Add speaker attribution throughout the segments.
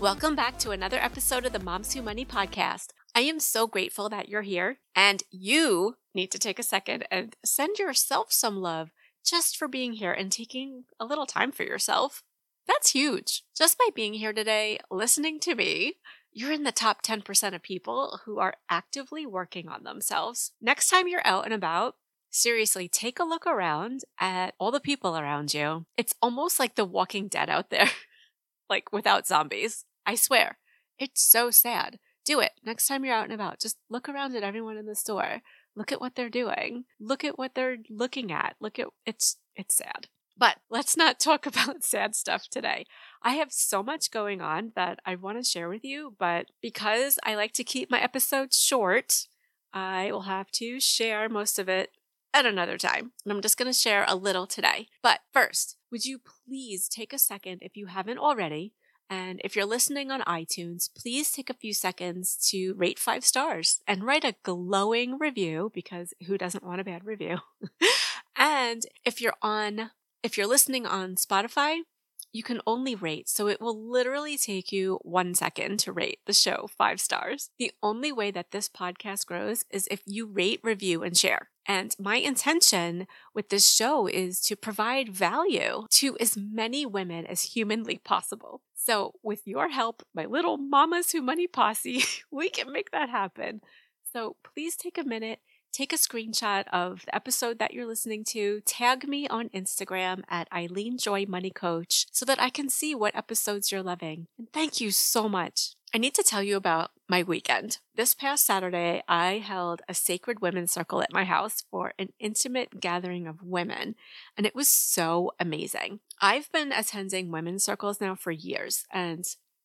Speaker 1: Welcome back to another episode of the Moms Who Money podcast. I am so grateful that you're here, and you need to take a second and send yourself some love just for being here and taking a little time for yourself. That's huge. Just by being here today, listening to me, you're in the top 10% of people who are actively working on themselves. Next time you're out and about, seriously, take a look around at all the people around you. It's almost like the walking dead out there, like without zombies. I swear. It's so sad. Do it. Next time you're out and about, just look around at everyone in the store. Look at what they're doing. Look at what they're looking at. Look at it's it's sad. But let's not talk about sad stuff today. I have so much going on that I want to share with you, but because I like to keep my episodes short, I will have to share most of it at another time. And I'm just going to share a little today. But first, would you please take a second, if you haven't already, and if you're listening on iTunes, please take a few seconds to rate five stars and write a glowing review because who doesn't want a bad review? and if you're on, if you're listening on Spotify, you can only rate. So it will literally take you one second to rate the show five stars. The only way that this podcast grows is if you rate, review, and share. And my intention with this show is to provide value to as many women as humanly possible. So, with your help, my little Mamas Who Money posse, we can make that happen. So, please take a minute, take a screenshot of the episode that you're listening to, tag me on Instagram at Eileen Joy Money Coach so that I can see what episodes you're loving. And thank you so much. I need to tell you about my weekend. This past Saturday, I held a sacred women's circle at my house for an intimate gathering of women, and it was so amazing. I've been attending women's circles now for years, and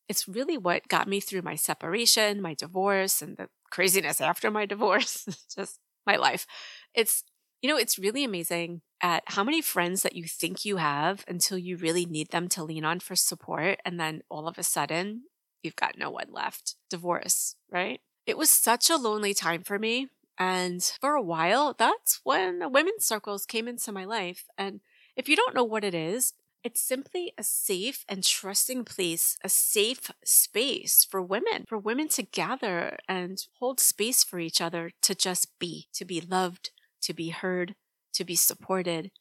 Speaker 1: it's really what got me through my separation, my divorce, and the craziness after my divorce, just my life. It's, you know, it's really amazing at how many friends that you think you have until you really need them to lean on for support. And then all of a sudden, you've got no one left. Divorce, right? It was such a lonely time for me. And for a while, that's when women's circles came into my life. And if you don't know what it is, it's simply a safe and trusting place, a safe space for women, for women to gather and hold space for each other to just be, to be loved, to be heard, to be supported,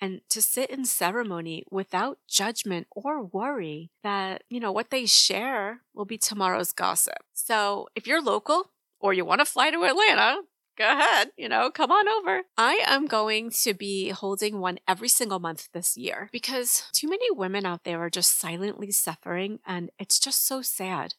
Speaker 1: and to sit in ceremony without judgment or worry that, you know, what they share will be tomorrow's gossip. So if you're local or you want to fly to Atlanta, go ahead, you know, come on over. I am going to be holding one every single month this year because too many women out there are just silently suffering and it's just so sad.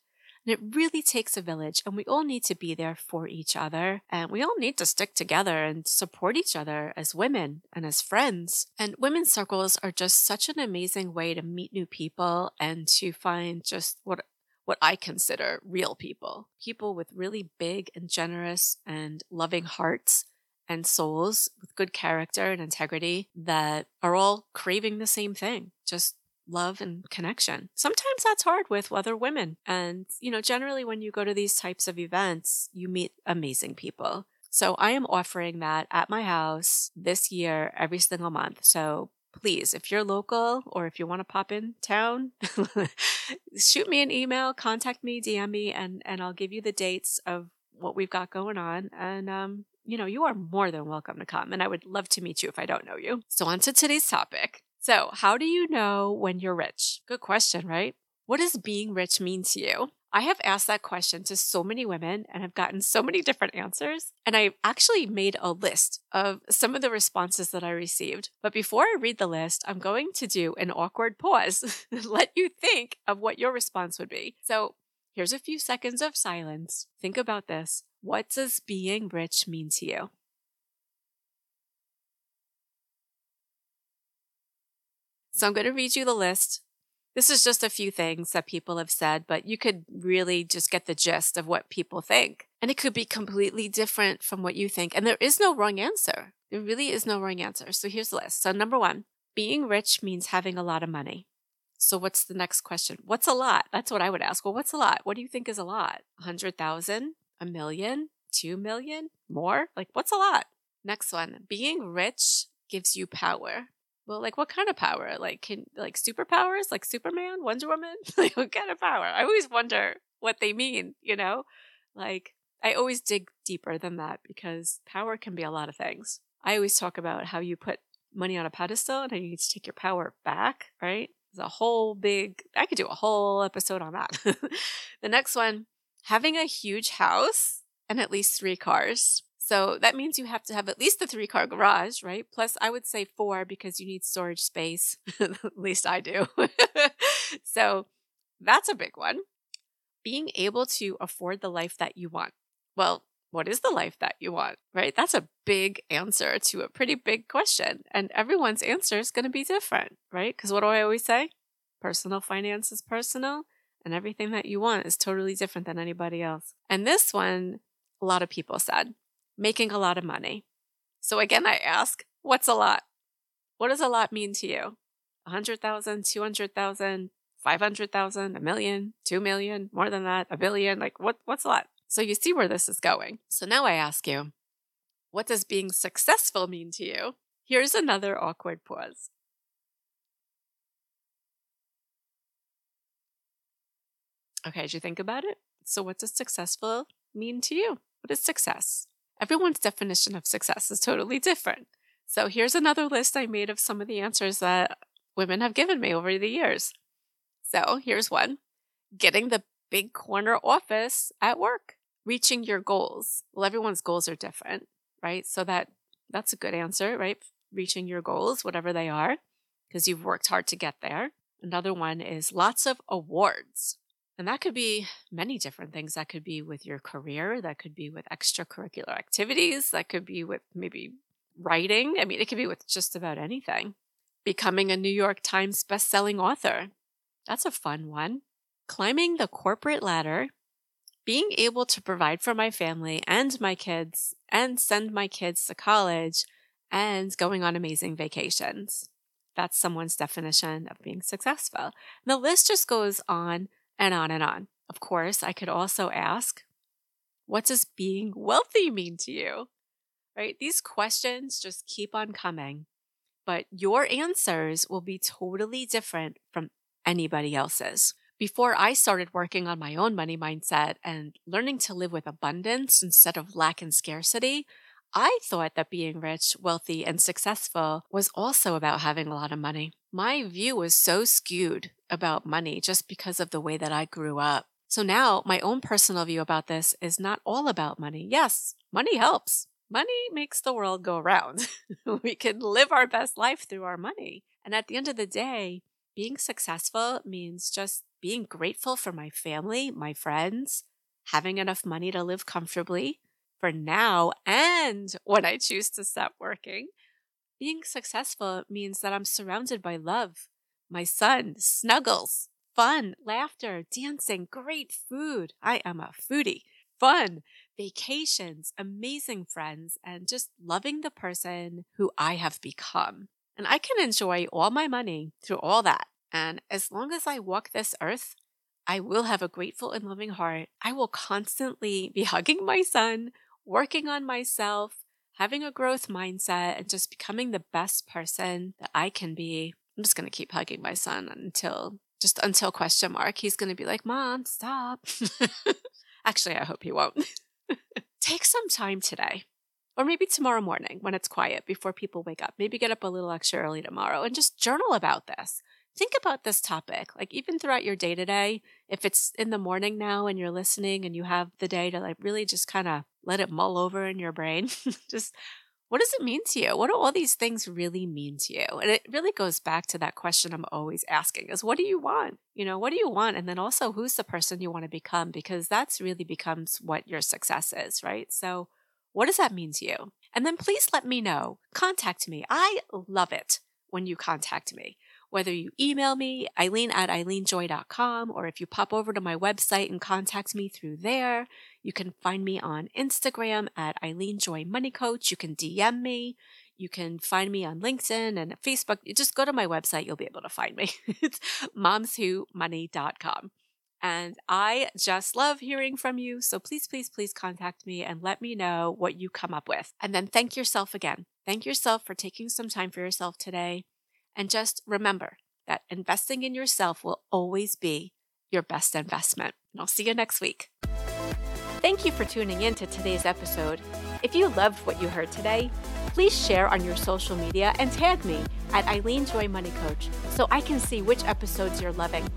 Speaker 1: And it really takes a village, and we all need to be there for each other. And we all need to stick together and support each other as women and as friends. And women's circles are just such an amazing way to meet new people and to find just what what I consider real people. People with really big and generous and loving hearts and souls with good character and integrity that are all craving the same thing. Just love and connection. Sometimes that's hard with other women. And, you know, generally when you go to these types of events, you meet amazing people. So I am offering that at my house this year, every single month. So please, if you're local or if you want to pop in town, shoot me an email, contact me, DM me, and, and I'll give you the dates of what we've got going on. And, um, you know, you are more than welcome to come. And I would love to meet you if I don't know you. So on to today's topic. So, how do you know when you're rich? Good question, right? What does being rich mean to you? I have asked that question to so many women and have gotten so many different answers. And I actually made a list of some of the responses that I received. But before I read the list, I'm going to do an awkward pause let you think of what your response would be. So here's a few seconds of silence. Think about this. What does being rich mean to you? So I'm going to read you the list This is just a few things that people have said, but you could really just get the gist of what people think. And it could be completely different from what you think. And there is no wrong answer. There really is no wrong answer. So here's the list. So, number one, being rich means having a lot of money. So, what's the next question? What's a lot? That's what I would ask. Well, what's a lot? What do you think is a lot? A hundred thousand? A million? Two million? More? Like, what's a lot? Next one. Being rich gives you power. Well, like what kind of power? Like can like superpowers, like Superman, Wonder Woman? like what kind of power? I always wonder what they mean, you know? Like I always dig deeper than that because power can be a lot of things. I always talk about how you put money on a pedestal and how you need to take your power back, right? There's a whole big I could do a whole episode on that. the next one, having a huge house and at least 3 cars. So that means you have to have at least a three car garage, right? Plus, I would say four because you need storage space. at least I do. so that's a big one. Being able to afford the life that you want. Well, what is the life that you want, right? That's a big answer to a pretty big question. And everyone's answer is going to be different, right? Because what do I always say? Personal finance is personal, and everything that you want is totally different than anybody else. And this one, a lot of people said making a lot of money. So again, I ask, what's a lot? What does a lot mean to you? 100,000, 200,000, 500,000, a million, 2 million, more than that, a billion? Like what what's a lot? So you see where this is going. So now I ask you, what does being successful mean to you? Here's another awkward pause. Okay, did you think about it? So what does successful mean to you? What is success? Everyone's definition of success is totally different. So here's another list I made of some of the answers that women have given me over the years. So here's one getting the big corner office at work, reaching your goals. Well, everyone's goals are different, right? So that that's a good answer, right? Reaching your goals, whatever they are, because you've worked hard to get there. Another one is lots of awards. And that could be many different things. That could be with your career, that could be with extracurricular activities, that could be with maybe writing. I mean, it could be with just about anything. Becoming a New York Times bestselling author. That's a fun one. Climbing the corporate ladder, being able to provide for my family and my kids and send my kids to college and going on amazing vacations. That's someone's definition of being successful. And the list just goes on and on and on. Of course, I could also ask, what does being wealthy mean to you? Right? These questions just keep on coming, but your answers will be totally different from anybody else's. Before I started working on my own money mindset and learning to live with abundance instead of lack and scarcity, I thought that being rich, wealthy, and successful was also about having a lot of money. My view was so skewed about money just because of the way that I grew up. So now my own personal view about this is not all about money. Yes, money helps. Money makes the world go around. we can live our best life through our money. And at the end of the day, being successful means just being grateful for my family, my friends, having enough money to live comfortably, for now and when I choose to stop working. Being successful means that I'm surrounded by love, my son, snuggles, fun, laughter, dancing, great food. I am a foodie. Fun, vacations, amazing friends, and just loving the person who I have become. And I can enjoy all my money through all that. And as long as I walk this earth, I will have a grateful and loving heart. I will constantly be hugging my son, working on myself, having a growth mindset, and just becoming the best person that I can be. I'm just going to keep hugging my son until just until question mark. He's going to be like, Mom, stop. Actually, I hope he won't. Take some time today, or maybe tomorrow morning when it's quiet before people wake up. Maybe get up a little extra early tomorrow and just journal about this think about this topic like even throughout your day to day if it's in the morning now and you're listening and you have the day to like really just kind of let it mull over in your brain just what does it mean to you? What do all these things really mean to you? And it really goes back to that question i'm always asking is what do you want? You know what do you want? And then also who's the person you want to become? Because that's really becomes what your success is right? So what does that mean to you? And then please let me know. Contact me. I love it when you contact me Whether you email me, Eileen at eileenjoy.com, or if you pop over to my website and contact me through there, you can find me on Instagram at Eileen Joy Money Coach. You can DM me. You can find me on LinkedIn and Facebook. Just go to my website, you'll be able to find me. it's momswhomoney.com. And I just love hearing from you. So please, please, please contact me and let me know what you come up with. And then thank yourself again. Thank yourself for taking some time for yourself today. And just remember that investing in yourself will always be your best investment. And I'll see you next week. Thank you for tuning in to today's episode. If you loved what you heard today, please share on your social media and tag me at Eileen Joy Money Coach so I can see which episodes you're loving.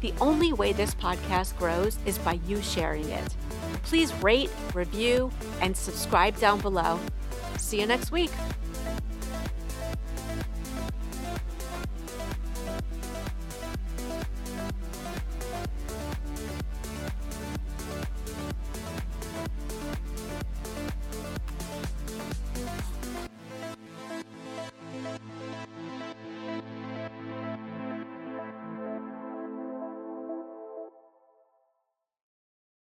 Speaker 1: The only way this podcast grows is by you sharing it. Please rate, review, and subscribe down below. See you next week.